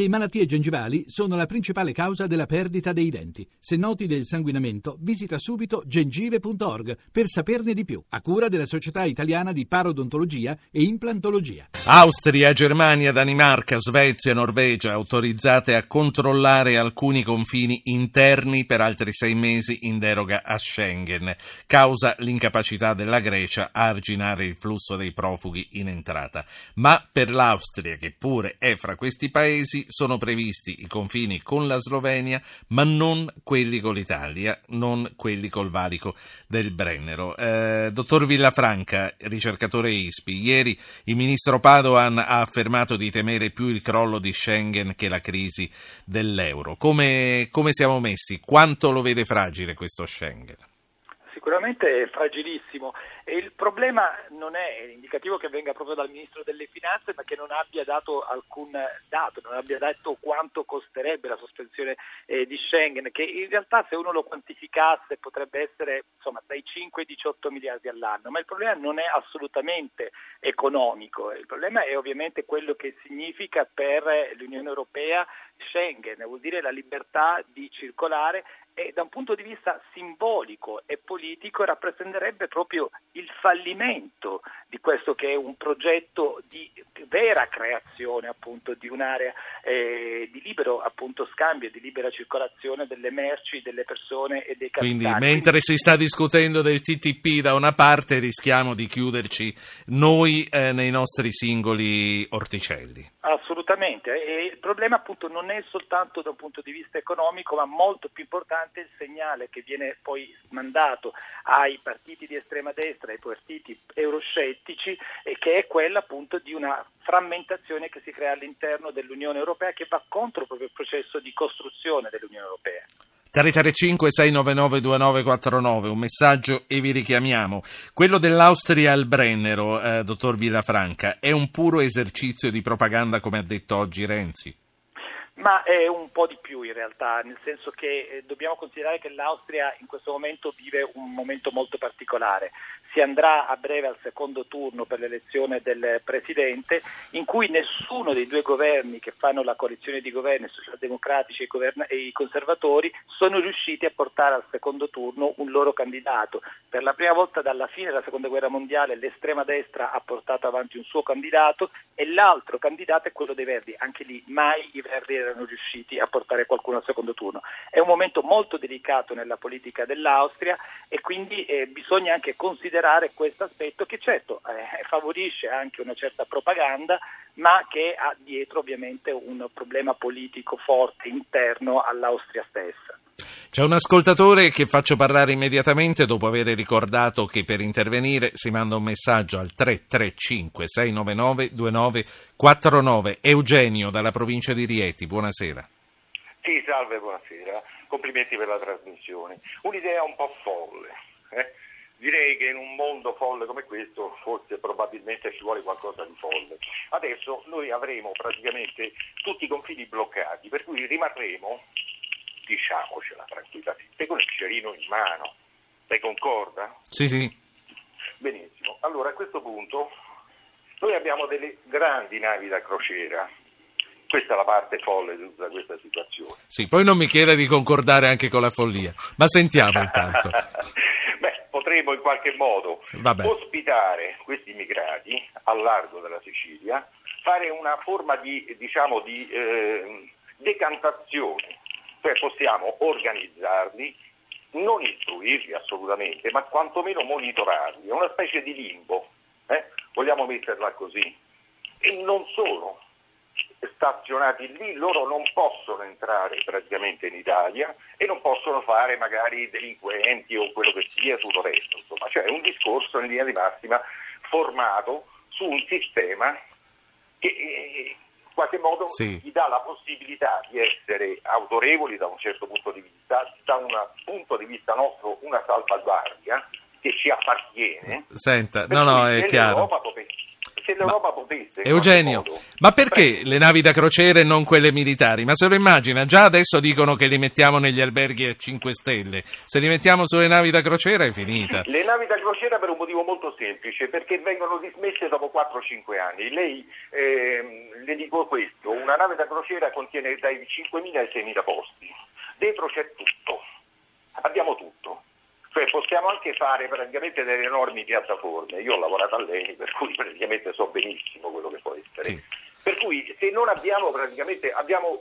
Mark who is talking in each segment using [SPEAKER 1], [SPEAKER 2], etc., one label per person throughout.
[SPEAKER 1] Le malattie gengivali sono la principale causa della perdita dei denti. Se noti del sanguinamento, visita subito gengive.org per saperne di più, a cura della Società Italiana di Parodontologia e Implantologia.
[SPEAKER 2] Austria, Germania, Danimarca, Svezia, Norvegia autorizzate a controllare alcuni confini interni per altri sei mesi in deroga a Schengen, causa l'incapacità della Grecia a arginare il flusso dei profughi in entrata. Ma per l'Austria, che pure è fra questi paesi, sono previsti i confini con la Slovenia, ma non quelli con l'Italia, non quelli col valico del Brennero. Eh, dottor Villafranca, ricercatore ISPI, ieri il ministro Padoan ha affermato di temere più il crollo di Schengen che la crisi dell'euro. Come, come siamo messi? Quanto lo vede fragile questo Schengen?
[SPEAKER 3] Sicuramente è fragilissimo. E il problema non è indicativo che venga proprio dal Ministro delle Finanze ma che non abbia dato alcun dato, non abbia detto quanto costerebbe la sospensione eh, di Schengen che in realtà se uno lo quantificasse potrebbe essere insomma, dai 5 ai 18 miliardi all'anno, ma il problema non è assolutamente economico, il problema è ovviamente quello che significa per l'Unione Europea Schengen, vuol dire la libertà di circolare e da un punto di vista simbolico e politico rappresenterebbe proprio il fallimento di questo che è un progetto di vera creazione appunto di un'area eh, di libero appunto scambio, di libera circolazione delle merci, delle persone e dei capitali.
[SPEAKER 2] Quindi mentre si sta discutendo del TTP da una parte rischiamo di chiuderci noi eh, nei nostri singoli orticelli.
[SPEAKER 3] Assolutamente, e il problema appunto non è soltanto da un punto di vista economico, ma molto più importante il segnale che viene poi mandato ai partiti di estrema destra, ai partiti euroscettici, e che è quella appunto di una frammentazione che si crea all'interno dell'Unione Europea che va contro proprio il processo di costruzione dell'Unione Europea.
[SPEAKER 2] 335 699 2949, un messaggio e vi richiamiamo. Quello dell'Austria al Brennero, eh, dottor Villafranca, è un puro esercizio di propaganda come ha detto oggi Renzi?
[SPEAKER 3] Ma è un po' di più in realtà, nel senso che eh, dobbiamo considerare che l'Austria in questo momento vive un momento molto particolare. Si andrà a breve al secondo turno per l'elezione del Presidente, in cui nessuno dei due governi che fanno la coalizione di governi, i socialdemocratici e i conservatori, sono riusciti a portare al secondo turno un loro candidato. Per la prima volta dalla fine della Seconda Guerra Mondiale l'estrema destra ha portato avanti un suo candidato e l'altro candidato è quello dei Verdi. Anche lì mai i Verdi erano riusciti a portare qualcuno al secondo turno. È un momento molto delicato nella politica dell'Austria e quindi eh, bisogna anche considerare questo aspetto che certo eh, favorisce anche una certa propaganda ma che ha dietro ovviamente un problema politico forte interno all'Austria stessa.
[SPEAKER 2] C'è un ascoltatore che faccio parlare immediatamente dopo aver ricordato che per intervenire si manda un messaggio al 335 699 2949. Eugenio dalla provincia di Rieti, buonasera.
[SPEAKER 4] Sì, salve, buonasera. Complimenti per la trasmissione. Un'idea un po' folle. Eh? Direi che in un mondo folle come questo forse probabilmente ci vuole qualcosa di folle. Adesso noi avremo praticamente tutti i confini bloccati, per cui rimarremo diciamocela tranquillamente, con il cerino in mano. Lei concorda?
[SPEAKER 2] Sì, sì.
[SPEAKER 4] Benissimo. Allora a questo punto noi abbiamo delle grandi navi da crociera. Questa è la parte folle di tutta questa situazione.
[SPEAKER 2] Sì, poi non mi chieda di concordare anche con la follia, ma sentiamo intanto.
[SPEAKER 4] Beh, potremmo in qualche modo Vabbè. ospitare questi immigrati al largo della Sicilia, fare una forma di, diciamo, di eh, decantazione cioè possiamo organizzarli, non istruirli assolutamente, ma quantomeno monitorarli, è una specie di limbo, eh? vogliamo metterla così. E non solo, stazionati lì, loro non possono entrare praticamente in Italia e non possono fare magari delinquenti o quello che sia tutto il resto, insomma, cioè un discorso in linea di massima formato su un sistema che eh, qualche modo sì. gli dà la possibilità di essere autorevoli da un certo punto di vista, da un punto di vista nostro una salvaguardia che ci appartiene.
[SPEAKER 2] Senta, no, no, è chiaro.
[SPEAKER 4] se l'Europa ma, potesse.
[SPEAKER 2] Eugenio, ma perché le navi da crociere e non quelle militari? Ma se lo immagina, già adesso dicono che li mettiamo negli alberghi a 5 stelle. Se li mettiamo sulle navi da crociera è finita.
[SPEAKER 4] Le navi da crociera per un motivo molto semplice, perché vengono dismesse dopo 4-5 anni. Lei, eh, le dico questo, una nave da crociera contiene dai 5.000 ai 6.000 posti. Dentro c'è tutto, abbiamo tutto cioè possiamo anche fare praticamente delle enormi piattaforme. Io ho lavorato a lei, per cui praticamente so benissimo quello che può essere. Sì. Per cui se non abbiamo praticamente abbiamo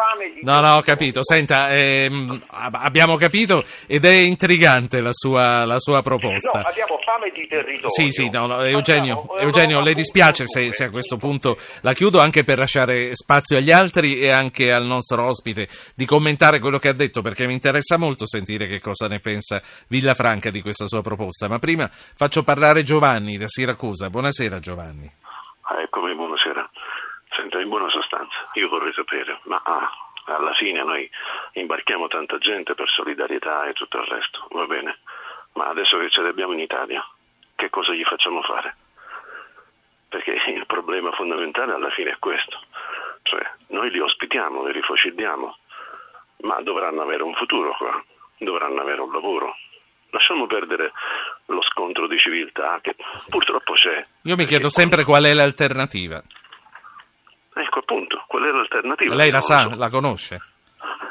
[SPEAKER 4] fame di...
[SPEAKER 2] No, no, ho capito. Senta, ehm, abbiamo capito ed è intrigante la sua, la sua proposta.
[SPEAKER 4] No, abbiamo fame di territorio.
[SPEAKER 2] Sì, sì, no, no, Eugenio, Facciamo, Eugenio le dispiace se, se, a questo punto la chiudo anche per lasciare spazio agli altri e anche al nostro ospite di commentare quello che ha detto perché mi interessa molto sentire che cosa ne pensa Villafranca di questa sua proposta. Ma prima faccio parlare Giovanni da Siracusa. Buonasera Giovanni.
[SPEAKER 5] Ah, eccomi, buonasera. In buona sostanza, io vorrei sapere, ma ah, alla fine noi imbarchiamo tanta gente per solidarietà e tutto il resto, va bene, ma adesso che ce li abbiamo in Italia, che cosa gli facciamo fare? Perché il problema fondamentale alla fine è questo, cioè noi li ospitiamo, li rifocilliamo, ma dovranno avere un futuro qua, dovranno avere un lavoro. Lasciamo perdere lo scontro di civiltà che purtroppo c'è.
[SPEAKER 2] Io mi chiedo sempre qual è l'alternativa.
[SPEAKER 5] Appunto, qual è l'alternativa?
[SPEAKER 2] Lei la sa, la conosce?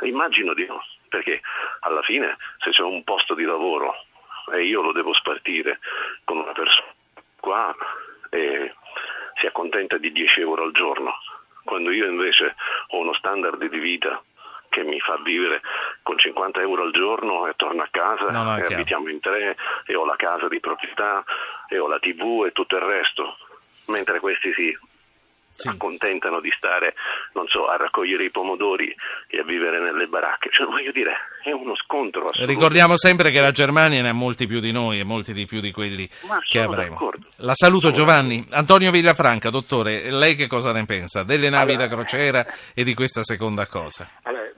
[SPEAKER 5] Immagino di no, perché alla fine se c'è un posto di lavoro e io lo devo spartire con una persona qua e si accontenta di 10 euro al giorno, quando io invece ho uno standard di vita che mi fa vivere con 50 euro al giorno e torno a casa no, no, e abitiamo in tre e ho la casa di proprietà e ho la tv e tutto il resto, mentre questi sì, si accontentano di stare, non so, a raccogliere i pomodori e a vivere nelle baracche. Cioè, voglio dire, è uno scontro.
[SPEAKER 2] Ricordiamo sempre che la Germania ne ha molti più di noi e molti di più di quelli Ma che avremo. D'accordo. La saluto Giovanni. Antonio Villafranca, dottore, lei che cosa ne pensa delle navi allora, da crociera e di questa seconda cosa?
[SPEAKER 3] Allora,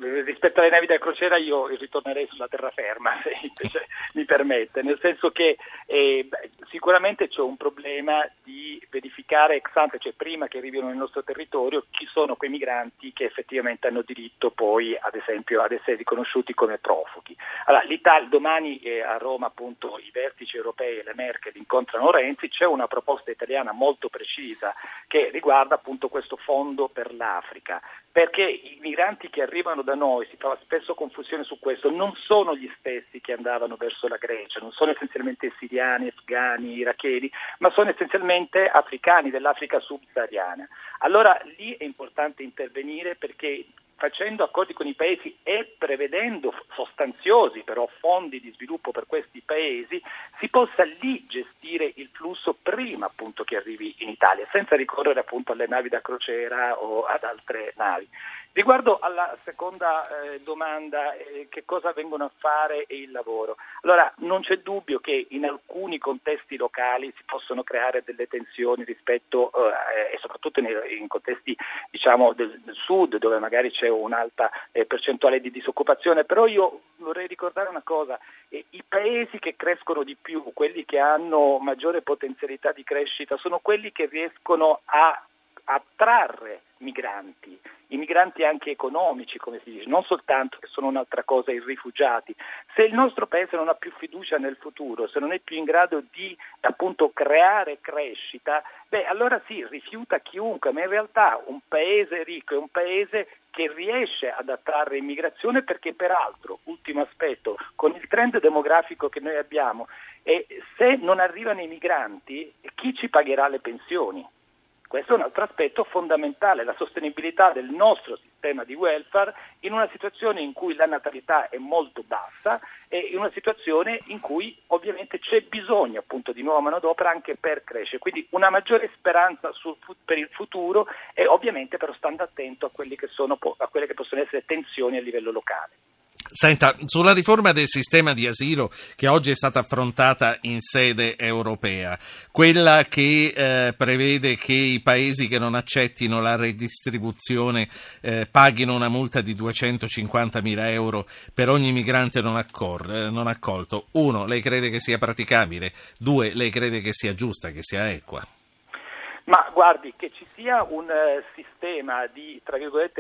[SPEAKER 3] rispetto alle navi da crociera io ritornerei sulla terraferma, se invece mi permette, nel senso che eh, sicuramente c'è un problema di verificare ex ante, cioè prima che arrivino nel nostro territorio, chi sono quei migranti che effettivamente hanno diritto poi ad esempio ad essere riconosciuti come profughi. Allora, l'Italia, domani eh, a Roma appunto i vertici europei e le Merkel incontrano Renzi, c'è una proposta italiana molto precisa che riguarda appunto questo fondo per l'Africa, perché i migranti che arrivano da noi, si fa spesso confusione su questo, non sono gli stessi che andavano verso la Grecia, non sono essenzialmente siriani, afghani, iracheni, ma sono essenzialmente africani dell'Africa subsahariana. Allora lì è importante intervenire perché facendo accordi con i paesi e prevedendo sostanziosi però fondi di sviluppo per questi paesi, si possa lì gestire il flusso prima appunto che arrivi in Italia, senza ricorrere appunto alle navi da crociera o ad altre navi. Riguardo alla seconda eh, domanda, eh, che cosa vengono a fare e il lavoro? Allora, non c'è dubbio che in alcuni contesti locali si possono creare delle tensioni rispetto, eh, e soprattutto in, in contesti diciamo, del, del, sud, dove magari c'è un'alta eh, percentuale di disoccupazione, però io vorrei ricordare una cosa, eh, i paesi che crescono di più, quelli che hanno maggiore potenzialità di crescita, sono quelli che riescono a attrarre migranti, i migranti anche economici, come si dice, non soltanto che sono un'altra cosa i rifugiati. Se il nostro paese non ha più fiducia nel futuro, se non è più in grado di appunto creare crescita, beh, allora sì, rifiuta chiunque, ma in realtà un paese ricco è un paese che riesce ad attrarre immigrazione perché peraltro, ultimo aspetto, con il trend demografico che noi abbiamo, se non arrivano i migranti, chi ci pagherà le pensioni? Questo è un altro aspetto fondamentale, la sostenibilità del nostro sistema di welfare in una situazione in cui la natalità è molto bassa e in una situazione in cui ovviamente c'è bisogno appunto di nuova manodopera anche per crescere. Quindi una maggiore speranza sul, per il futuro e ovviamente però stando attento a, che sono, a quelle che possono essere tensioni a livello locale.
[SPEAKER 2] Senta, sulla riforma del sistema di asilo che oggi è stata affrontata in sede europea, quella che eh, prevede che i paesi che non accettino la redistribuzione eh, paghino una multa di 250 mila euro per ogni migrante non, accor- eh, non accolto. Uno, lei crede che sia praticabile? Due, lei crede che sia giusta, che sia equa?
[SPEAKER 3] Ma guardi, che ci sia un uh, sistema di,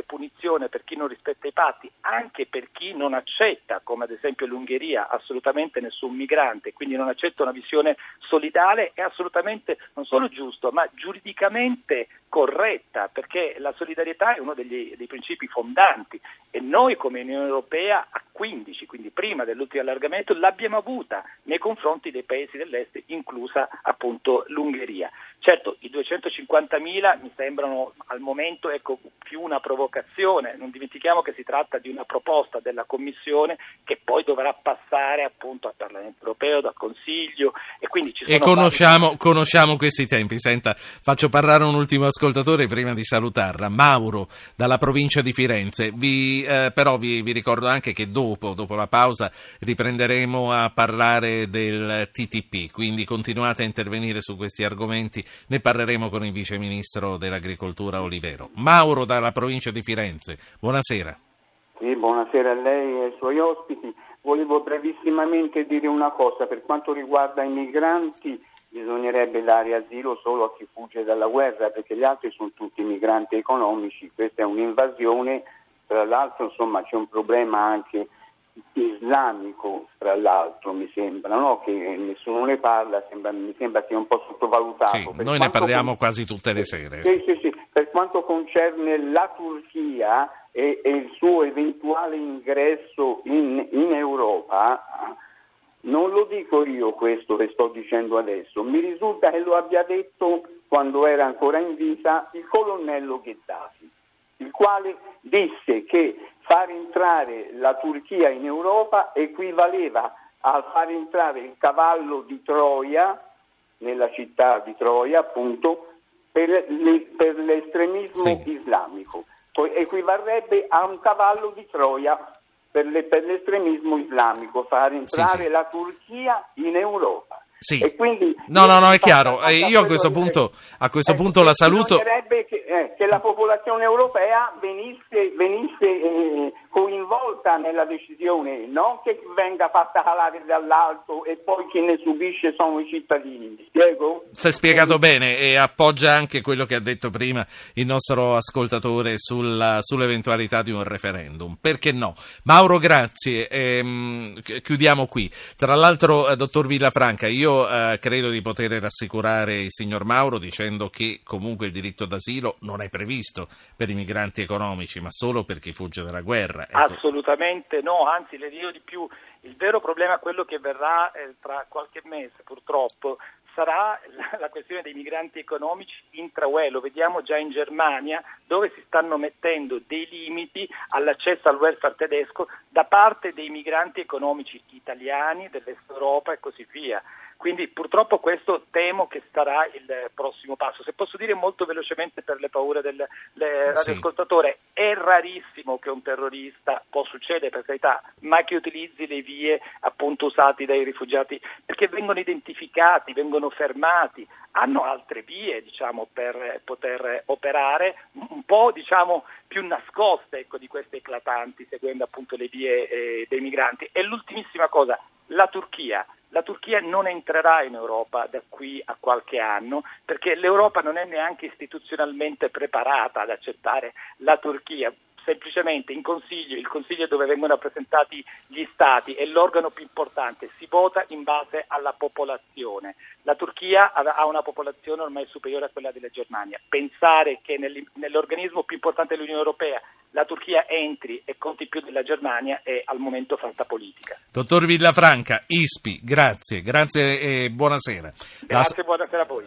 [SPEAKER 3] punizione per chi non rispetta i patti, anche per chi non accetta, come ad esempio l'Ungheria, assolutamente nessun migrante, quindi non accetta una visione solidale, è assolutamente non solo giusto, ma giuridicamente corretta, perché la solidarietà è uno degli, dei principi fondanti e noi come Unione Europea a 15, quindi prima dell'ultimo allargamento, l'abbiamo avuta nei confronti dei paesi dell'est, inclusa appunto l'Ungheria. Certo, i 250.000 mi sembrano al momento ecco, più una provocazione, non dimentichiamo che si tratta di una proposta della Commissione che poi dovrà passare appunto al Parlamento europeo, dal Consiglio e quindi ci sono...
[SPEAKER 2] E conosciamo, vari... conosciamo questi tempi. Senta, faccio parlare un ultimo ascoltatore prima di salutarla. Mauro, dalla provincia di Firenze. Vi, eh, però vi, vi ricordo anche che dopo, dopo la pausa, riprenderemo a parlare del TTP, quindi continuate a intervenire su questi argomenti ne parleremo con il vice ministro dell'agricoltura Olivero. Mauro dalla provincia di Firenze, buonasera.
[SPEAKER 6] Sì, buonasera a lei e ai suoi ospiti. Volevo brevissimamente dire una cosa per quanto riguarda i migranti. Bisognerebbe dare asilo solo a chi fugge dalla guerra perché gli altri sono tutti migranti economici, questa è un'invasione, tra l'altro insomma, c'è un problema anche islamico, tra l'altro, mi sembra, no? che nessuno ne parla, sembra, mi sembra sia un po' sottovalutato.
[SPEAKER 2] Sì, noi ne parliamo con... quasi tutte le sere.
[SPEAKER 6] Sì, sì, sì. Per quanto concerne la Turchia e, e il suo eventuale ingresso in, in Europa, non lo dico io questo che sto dicendo adesso, mi risulta che lo abbia detto quando era ancora in vita il colonnello Gheddafi, il quale disse che far entrare la Turchia in Europa equivaleva a far entrare il cavallo di Troia nella città di Troia, appunto, per, le, per l'estremismo sì. islamico. Poi equivarrebbe a un cavallo di Troia per, le, per l'estremismo islamico, far entrare sì, sì. la Turchia in Europa.
[SPEAKER 2] Sì. no, no, no, è chiaro. Eh, io a questo punto, a questo eh, punto la saluto.
[SPEAKER 6] Che, eh, che la popolazione europea venisse, venisse eh, coinvolta nella decisione, non che venga fatta calare dall'alto e poi chi ne subisce sono i cittadini. Spiego?
[SPEAKER 2] Si è spiegato bene e appoggia anche quello che ha detto prima il nostro ascoltatore sulla, sull'eventualità di un referendum. Perché no? Mauro, grazie. Ehm, chiudiamo qui. Tra l'altro, eh, dottor Villafranca, io eh, credo di poter rassicurare il signor Mauro dicendo che comunque il diritto d'asilo non è previsto per i migranti economici, ma solo per chi fugge dalla guerra.
[SPEAKER 3] Ecco. Assolutamente no, anzi le dico di più, il vero problema quello che verrà eh, tra qualche mese purtroppo, sarà la questione dei migranti economici intra-UE, lo vediamo già in Germania dove si stanno mettendo dei limiti all'accesso al welfare tedesco da parte dei migranti economici italiani, dell'Est Europa e così via. Quindi purtroppo questo temo che sarà il prossimo passo. Se posso dire molto velocemente per le paure del radioascoltatore, sì. è rarissimo che un terrorista, può succedere per carità, ma che utilizzi le vie appunto usate dai rifugiati perché vengono identificati, vengono fermati, hanno altre vie diciamo, per poter operare un po' diciamo, più nascoste ecco, di queste eclatanti seguendo appunto le vie eh, dei migranti. E l'ultimissima cosa, la Turchia. La Turchia non entrerà in Europa da qui a qualche anno perché l'Europa non è neanche istituzionalmente preparata ad accettare la Turchia semplicemente in consiglio, il consiglio dove vengono rappresentati gli stati è l'organo più importante, si vota in base alla popolazione. La Turchia ha una popolazione ormai superiore a quella della Germania. Pensare che nell'organismo più importante dell'Unione Europea la Turchia entri e conti più della Germania è al momento fantapolitica.
[SPEAKER 2] Dottor Villafranca, ISPI, grazie, grazie e buonasera.
[SPEAKER 3] Grazie, la... buonasera a voi.